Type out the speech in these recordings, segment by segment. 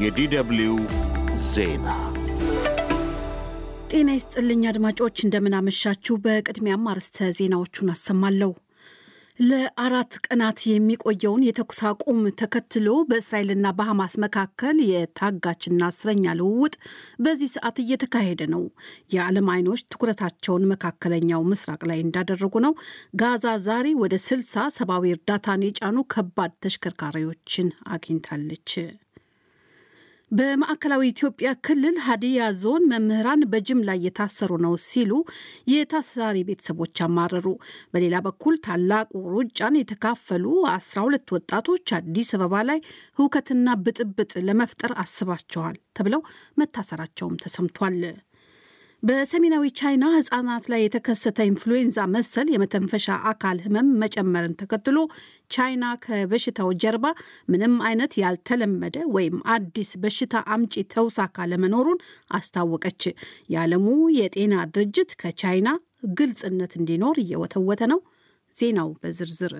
የዲደብልዩ ዜና ጤና ይስጥልኝ አድማጮች፣ እንደምናመሻችሁ። በቅድሚያም አርዕስተ ዜናዎቹን አሰማለሁ። ለአራት ቀናት የሚቆየውን የተኩስ አቁም ተከትሎ በእስራኤልና በሐማስ መካከል የታጋችና እስረኛ ልውውጥ በዚህ ሰዓት እየተካሄደ ነው። የዓለም አይኖች ትኩረታቸውን መካከለኛው ምስራቅ ላይ እንዳደረጉ ነው። ጋዛ ዛሬ ወደ ስልሳ ሰብአዊ እርዳታን የጫኑ ከባድ ተሽከርካሪዎችን አግኝታለች። በማዕከላዊ ኢትዮጵያ ክልል ሀዲያ ዞን መምህራን በጅምላ እየታሰሩ ነው ሲሉ የታሳሪ ቤተሰቦች አማረሩ። በሌላ በኩል ታላቁ ሩጫን የተካፈሉ 12 ወጣቶች አዲስ አበባ ላይ ሁከትና ብጥብጥ ለመፍጠር አስባቸዋል ተብለው መታሰራቸውም ተሰምቷል። በሰሜናዊ ቻይና ህጻናት ላይ የተከሰተ ኢንፍሉዌንዛ መሰል የመተንፈሻ አካል ህመም መጨመርን ተከትሎ ቻይና ከበሽታው ጀርባ ምንም አይነት ያልተለመደ ወይም አዲስ በሽታ አምጪ ተውሳክ አለመኖሩን አስታወቀች። የዓለሙ የጤና ድርጅት ከቻይና ግልጽነት እንዲኖር እየወተወተ ነው። ዜናው በዝርዝር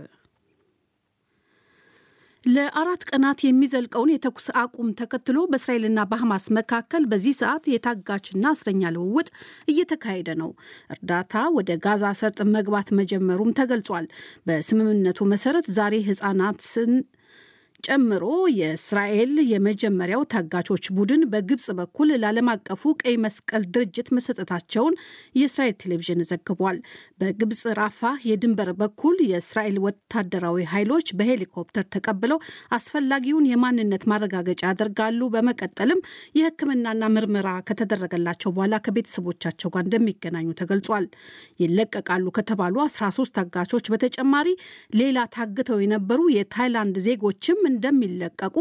ለአራት ቀናት የሚዘልቀውን የተኩስ አቁም ተከትሎ በእስራኤልና በሐማስ መካከል በዚህ ሰዓት የታጋችና እስረኛ ልውውጥ እየተካሄደ ነው። እርዳታ ወደ ጋዛ ሰርጥ መግባት መጀመሩም ተገልጿል። በስምምነቱ መሰረት ዛሬ ህጻናትን ጨምሮ የእስራኤል የመጀመሪያው ታጋቾች ቡድን በግብፅ በኩል ለዓለም አቀፉ ቀይ መስቀል ድርጅት መሰጠታቸውን የእስራኤል ቴሌቪዥን ዘግቧል። በግብፅ ራፋ የድንበር በኩል የእስራኤል ወታደራዊ ኃይሎች በሄሊኮፕተር ተቀብለው አስፈላጊውን የማንነት ማረጋገጫ ያደርጋሉ። በመቀጠልም የሕክምናና ምርመራ ከተደረገላቸው በኋላ ከቤተሰቦቻቸው ጋር እንደሚገናኙ ተገልጿል። ይለቀቃሉ ከተባሉ 13 ታጋቾች በተጨማሪ ሌላ ታግተው የነበሩ የታይላንድ ዜጎችም እንደሚለቀቁ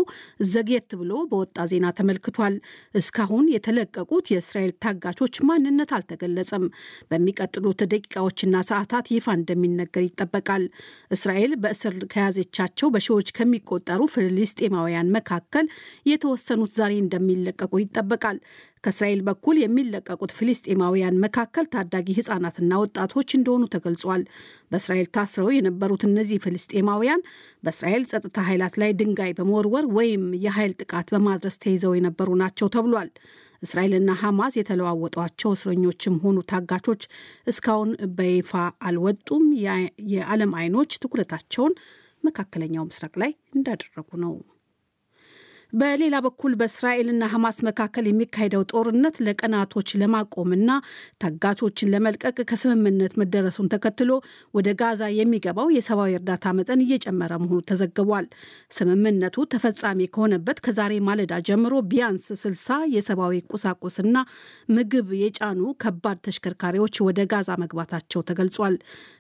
ዘግየት ብሎ በወጣ ዜና ተመልክቷል። እስካሁን የተለቀቁት የእስራኤል ታጋቾች ማንነት አልተገለጸም። በሚቀጥሉት ደቂቃዎችና ሰዓታት ይፋ እንደሚነገር ይጠበቃል። እስራኤል በእስር ከያዘቻቸው በሺዎች ከሚቆጠሩ ፍልስጤማውያን መካከል የተወሰኑት ዛሬ እንደሚለቀቁ ይጠበቃል። ከእስራኤል በኩል የሚለቀቁት ፍልስጤማውያን መካከል ታዳጊ ህጻናትና ወጣቶች እንደሆኑ ተገልጿል። በእስራኤል ታስረው የነበሩት እነዚህ ፍልስጤማውያን በእስራኤል ጸጥታ ኃይላት ላይ ድንጋይ በመወርወር ወይም የኃይል ጥቃት በማድረስ ተይዘው የነበሩ ናቸው ተብሏል። እስራኤልና ሐማስ የተለዋወጧቸው እስረኞችም ሆኑ ታጋቾች እስካሁን በይፋ አልወጡም። የዓለም አይኖች ትኩረታቸውን መካከለኛው ምስራቅ ላይ እንዳደረጉ ነው። በሌላ በኩል በእስራኤልና ሐማስ መካከል የሚካሄደው ጦርነት ለቀናቶች ለማቆምና ታጋቾችን ለመልቀቅ ከስምምነት መደረሱን ተከትሎ ወደ ጋዛ የሚገባው የሰብአዊ እርዳታ መጠን እየጨመረ መሆኑ ተዘግቧል። ስምምነቱ ተፈጻሚ ከሆነበት ከዛሬ ማለዳ ጀምሮ ቢያንስ ስልሳ የሰብአዊ ቁሳቁስና ምግብ የጫኑ ከባድ ተሽከርካሪዎች ወደ ጋዛ መግባታቸው ተገልጿል።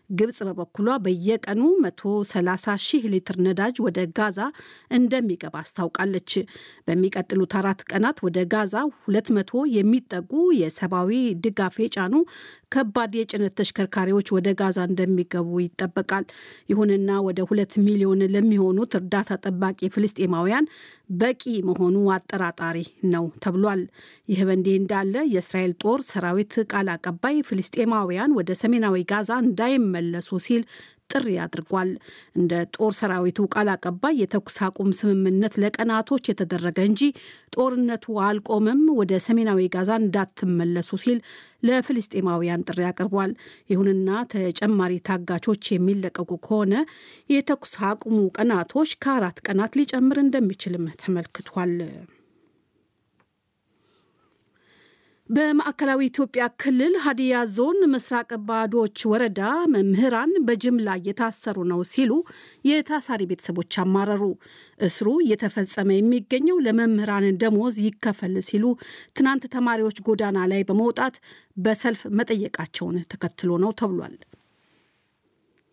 ግብጽ በበኩሏ በየቀኑ 130 ሺህ ሊትር ነዳጅ ወደ ጋዛ እንደሚገባ አስታውቃለች። በሚቀጥሉት አራት ቀናት ወደ ጋዛ 200 የሚጠጉ የሰብአዊ ድጋፍ የጫኑ ከባድ የጭነት ተሽከርካሪዎች ወደ ጋዛ እንደሚገቡ ይጠበቃል። ይሁንና ወደ ሁለት ሚሊዮን ለሚሆኑት እርዳታ ጠባቂ ፍልስጤማውያን በቂ መሆኑ አጠራጣሪ ነው ተብሏል። ይህ በእንዲህ እንዳለ የእስራኤል ጦር ሰራዊት ቃል አቀባይ ፍልስጤማውያን ወደ ሰሜናዊ ጋዛ እንዳይመለሱ ሲል ጥሪ አድርጓል። እንደ ጦር ሰራዊቱ ቃል አቀባይ የተኩስ አቁም ስምምነት ለቀናቶች የተደረገ እንጂ ጦርነቱ አልቆመም፣ ወደ ሰሜናዊ ጋዛ እንዳትመለሱ ሲል ለፍልስጤማውያን ጥሪ አቅርቧል። ይሁንና ተጨማሪ ታጋቾች የሚለቀቁ ከሆነ የተኩስ አቁሙ ቀናቶች ከአራት ቀናት ሊጨምር እንደሚችልም ተመልክቷል። በማዕከላዊ ኢትዮጵያ ክልል ሀዲያ ዞን ምስራቅ ባዶች ወረዳ መምህራን በጅምላ እየታሰሩ ነው ሲሉ የታሳሪ ቤተሰቦች አማረሩ። እስሩ እየተፈጸመ የሚገኘው ለመምህራን ደሞዝ ይከፈል ሲሉ ትናንት ተማሪዎች ጎዳና ላይ በመውጣት በሰልፍ መጠየቃቸውን ተከትሎ ነው ተብሏል።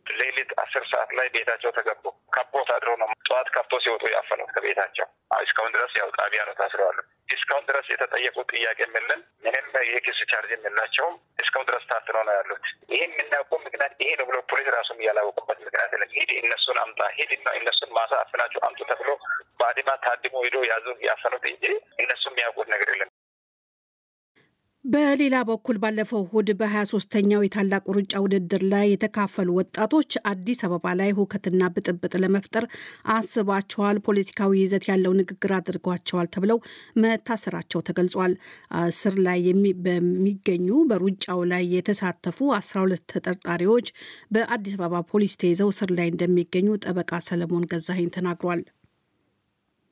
ሌሊት አስር ሰዓት ላይ ቤታቸው ተገቡ። ከቦት አድሮ ነው ጠዋት ከፍቶ ሲወጡ ያፈኑት ከቤታቸው። እስካሁን ድረስ ያው ጣቢያ ነው ታስረዋል። እስካሁን ድረስ የተጠየቁት ጥያቄ የምልን ምንም የክስ ቻርጅ የምንላቸውም እስካሁን ድረስ ታፍነው ነው ያሉት። ይህ የምናውቀው ምክንያት ይሄ ነው ብሎ ፖሊስ ራሱም ያላወቁበት ምክንያት የለም። ሂድ እነሱን አምጣ፣ ሂድና እነሱን ማሳ አፍናቸው አምጡ ተብሎ በአድማ ታድሞ ሄዶ ያዙ ያፈኑት እንጂ እነሱ የሚያውቁት ነገር የለም። በሌላ በኩል ባለፈው እሁድ በ23ተኛው የታላቁ ሩጫ ውድድር ላይ የተካፈሉ ወጣቶች አዲስ አበባ ላይ ሁከትና ብጥብጥ ለመፍጠር አስባቸዋል፣ ፖለቲካዊ ይዘት ያለው ንግግር አድርጓቸዋል ተብለው መታሰራቸው ተገልጿል። እስር ላይ በሚገኙ በሩጫው ላይ የተሳተፉ 12 ተጠርጣሪዎች በአዲስ አበባ ፖሊስ ተይዘው እስር ላይ እንደሚገኙ ጠበቃ ሰለሞን ገዛኸኝ ተናግሯል።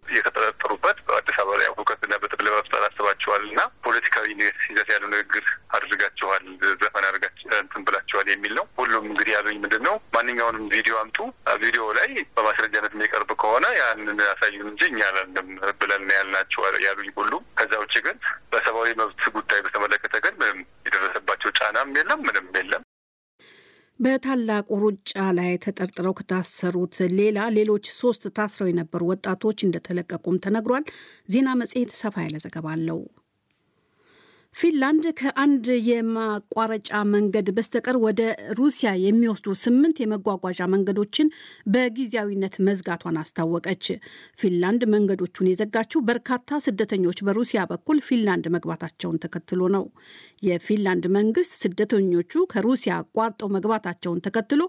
የተጠረጠሩበት በአዲስ አበባ ላይ ሁከትና ብጥብጥ ለመፍጠር አስባቸዋል እና ፖለቲካዊ ይዘት ያለው ንግግር አድርጋቸዋል፣ ዘፈን እንትን ብላቸዋል የሚል ነው። ሁሉም እንግዲህ ያሉኝ ምንድን ነው ማንኛውንም ቪዲዮ አምጡ፣ ቪዲዮ ላይ በማስረጃነት የሚቀርብ ከሆነ ያንን ያሳዩን እንጂ እኛ አላልንም ብለን ያልናቸው ያሉኝ ሁሉም። ከዛ ውጭ ግን በሰብአዊ መብት ጉዳይ በተመለከተ ግን ምንም የደረሰባቸው ጫናም የለም ምንም የለም። በታላቁ ሩጫ ላይ ተጠርጥረው ከታሰሩት ሌላ ሌሎች ሶስት ታስረው የነበሩ ወጣቶች እንደተለቀቁም ተነግሯል። ዜና መጽሔት ሰፋ ያለ ዘገባ አለው። ፊንላንድ ከአንድ የማቋረጫ መንገድ በስተቀር ወደ ሩሲያ የሚወስዱ ስምንት የመጓጓዣ መንገዶችን በጊዜያዊነት መዝጋቷን አስታወቀች። ፊንላንድ መንገዶቹን የዘጋችው በርካታ ስደተኞች በሩሲያ በኩል ፊንላንድ መግባታቸውን ተከትሎ ነው። የፊንላንድ መንግስት ስደተኞቹ ከሩሲያ አቋርጠው መግባታቸውን ተከትሎ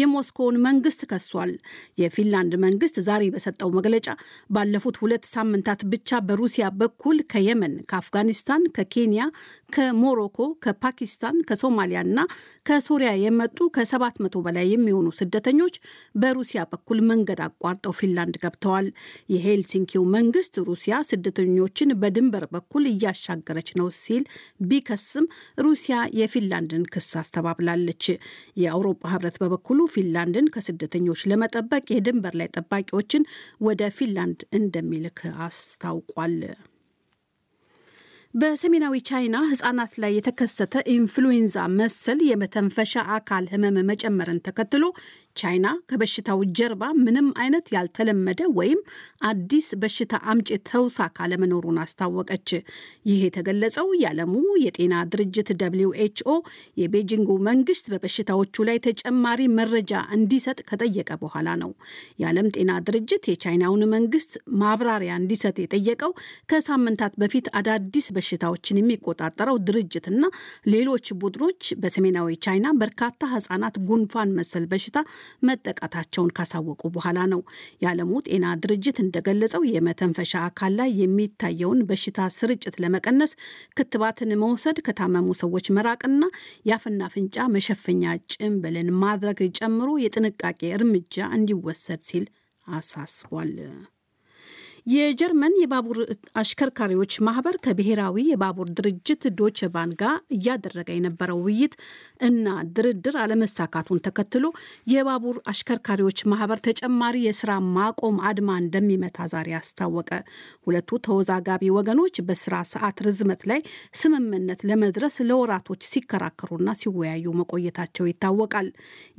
የሞስኮውን መንግስት ከሷል። የፊንላንድ መንግስት ዛሬ በሰጠው መግለጫ ባለፉት ሁለት ሳምንታት ብቻ በሩሲያ በኩል ከየመን፣ ከአፍጋኒስታን፣ ከኬንያ ከሞሮኮ፣ ከፓኪስታን፣ ከሶማሊያ እና ከሶሪያ የመጡ ከሰባት መቶ በላይ የሚሆኑ ስደተኞች በሩሲያ በኩል መንገድ አቋርጠው ፊንላንድ ገብተዋል። የሄልሲንኪው መንግስት ሩሲያ ስደተኞችን በድንበር በኩል እያሻገረች ነው ሲል ቢከስም ሩሲያ የፊንላንድን ክስ አስተባብላለች። የአውሮፓ ህብረት በበኩሉ ፊንላንድን ከስደተኞች ለመጠበቅ የድንበር ላይ ጠባቂዎችን ወደ ፊንላንድ እንደሚልክ አስታውቋል። በሰሜናዊ ቻይና ህጻናት ላይ የተከሰተ ኢንፍሉዌንዛ መሰል የመተንፈሻ አካል ህመም መጨመርን ተከትሎ ቻይና ከበሽታው ጀርባ ምንም አይነት ያልተለመደ ወይም አዲስ በሽታ አምጪ ተውሳክ አለመኖሩን አስታወቀች። ይህ የተገለጸው የዓለሙ የጤና ድርጅት WHO የቤጂንጉ መንግስት በበሽታዎቹ ላይ ተጨማሪ መረጃ እንዲሰጥ ከጠየቀ በኋላ ነው። የዓለም ጤና ድርጅት የቻይናውን መንግስት ማብራሪያ እንዲሰጥ የጠየቀው ከሳምንታት በፊት አዳዲስ በሽታዎችን የሚቆጣጠረው ድርጅትና ሌሎች ቡድኖች በሰሜናዊ ቻይና በርካታ ህጻናት ጉንፋን መሰል በሽታ መጠቃታቸውን ካሳወቁ በኋላ ነው። የዓለሙ ጤና ድርጅት እንደገለጸው የመተንፈሻ አካል ላይ የሚታየውን በሽታ ስርጭት ለመቀነስ ክትባትን መውሰድ፣ ከታመሙ ሰዎች መራቅና የአፍና አፍንጫ መሸፈኛ ጭንብልን ማድረግ ጨምሮ የጥንቃቄ እርምጃ እንዲወሰድ ሲል አሳስቧል። የጀርመን የባቡር አሽከርካሪዎች ማህበር ከብሔራዊ የባቡር ድርጅት ዶች ባን ጋር እያደረገ የነበረው ውይይት እና ድርድር አለመሳካቱን ተከትሎ የባቡር አሽከርካሪዎች ማህበር ተጨማሪ የስራ ማቆም አድማ እንደሚመታ ዛሬ አስታወቀ። ሁለቱ ተወዛጋቢ ወገኖች በስራ ሰዓት ርዝመት ላይ ስምምነት ለመድረስ ለወራቶች ሲከራከሩና ሲወያዩ መቆየታቸው ይታወቃል።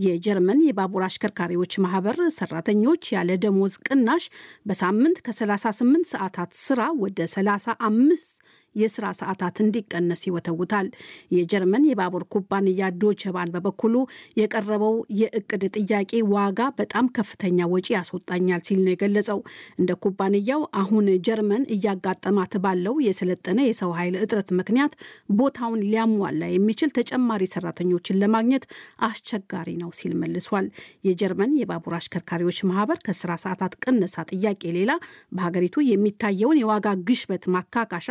የጀርመን የባቡር አሽከርካሪዎች ማህበር ሰራተኞች ያለ ደሞዝ ቅናሽ በሳምንት ከ 38 ሰዓታት ስራ ወደ 35 የስራ ሰዓታት እንዲቀነስ ይወተውታል። የጀርመን የባቡር ኩባንያ ዶቼ በበኩሉ የቀረበው የእቅድ ጥያቄ ዋጋ በጣም ከፍተኛ ወጪ ያስወጣኛል ሲል ነው የገለጸው። እንደ ኩባንያው አሁን ጀርመን እያጋጠማት ባለው የሰለጠነ የሰው ኃይል እጥረት ምክንያት ቦታውን ሊያሟላ የሚችል ተጨማሪ ሰራተኞችን ለማግኘት አስቸጋሪ ነው ሲል መልሷል። የጀርመን የባቡር አሽከርካሪዎች ማህበር ከስራ ሰዓታት ቅነሳ ጥያቄ ሌላ በሀገሪቱ የሚታየውን የዋጋ ግሽበት ማካካሻ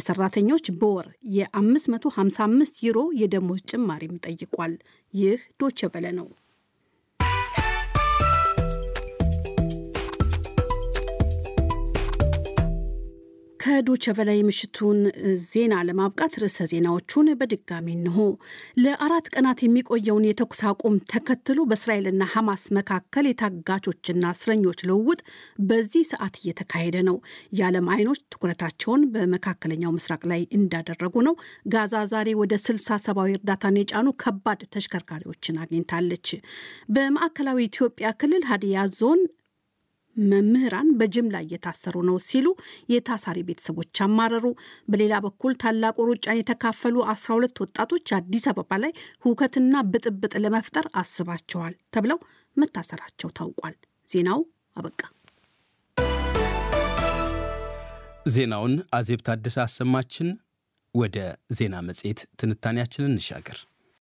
ለሰራተኞች በወር የ555 ዩሮ የደሞዝ ጭማሪም ጠይቋል። ይህ ዶቸ በለ ነው። ከዶቸ በላይ ምሽቱን ዜና ለማብቃት ርዕሰ ዜናዎቹን በድጋሚ እንሆ። ለአራት ቀናት የሚቆየውን የተኩስ አቁም ተከትሎ በእስራኤልና ሐማስ መካከል የታጋቾችና እስረኞች ልውውጥ በዚህ ሰዓት እየተካሄደ ነው። የዓለም አይኖች ትኩረታቸውን በመካከለኛው ምስራቅ ላይ እንዳደረጉ ነው። ጋዛ ዛሬ ወደ ስልሳ ሰብአዊ እርዳታን የጫኑ ከባድ ተሽከርካሪዎችን አግኝታለች። በማዕከላዊ ኢትዮጵያ ክልል ሀዲያ ዞን መምህራን በጅምላ እየታሰሩ ነው ሲሉ የታሳሪ ቤተሰቦች አማረሩ። በሌላ በኩል ታላቁ ሩጫን የተካፈሉ 12 ወጣቶች አዲስ አበባ ላይ ሁከትና ብጥብጥ ለመፍጠር አስባቸዋል ተብለው መታሰራቸው ታውቋል። ዜናው አበቃ። ዜናውን አዜብ ታደሰ አሰማችን። ወደ ዜና መጽሔት ትንታኔያችንን እንሻገር።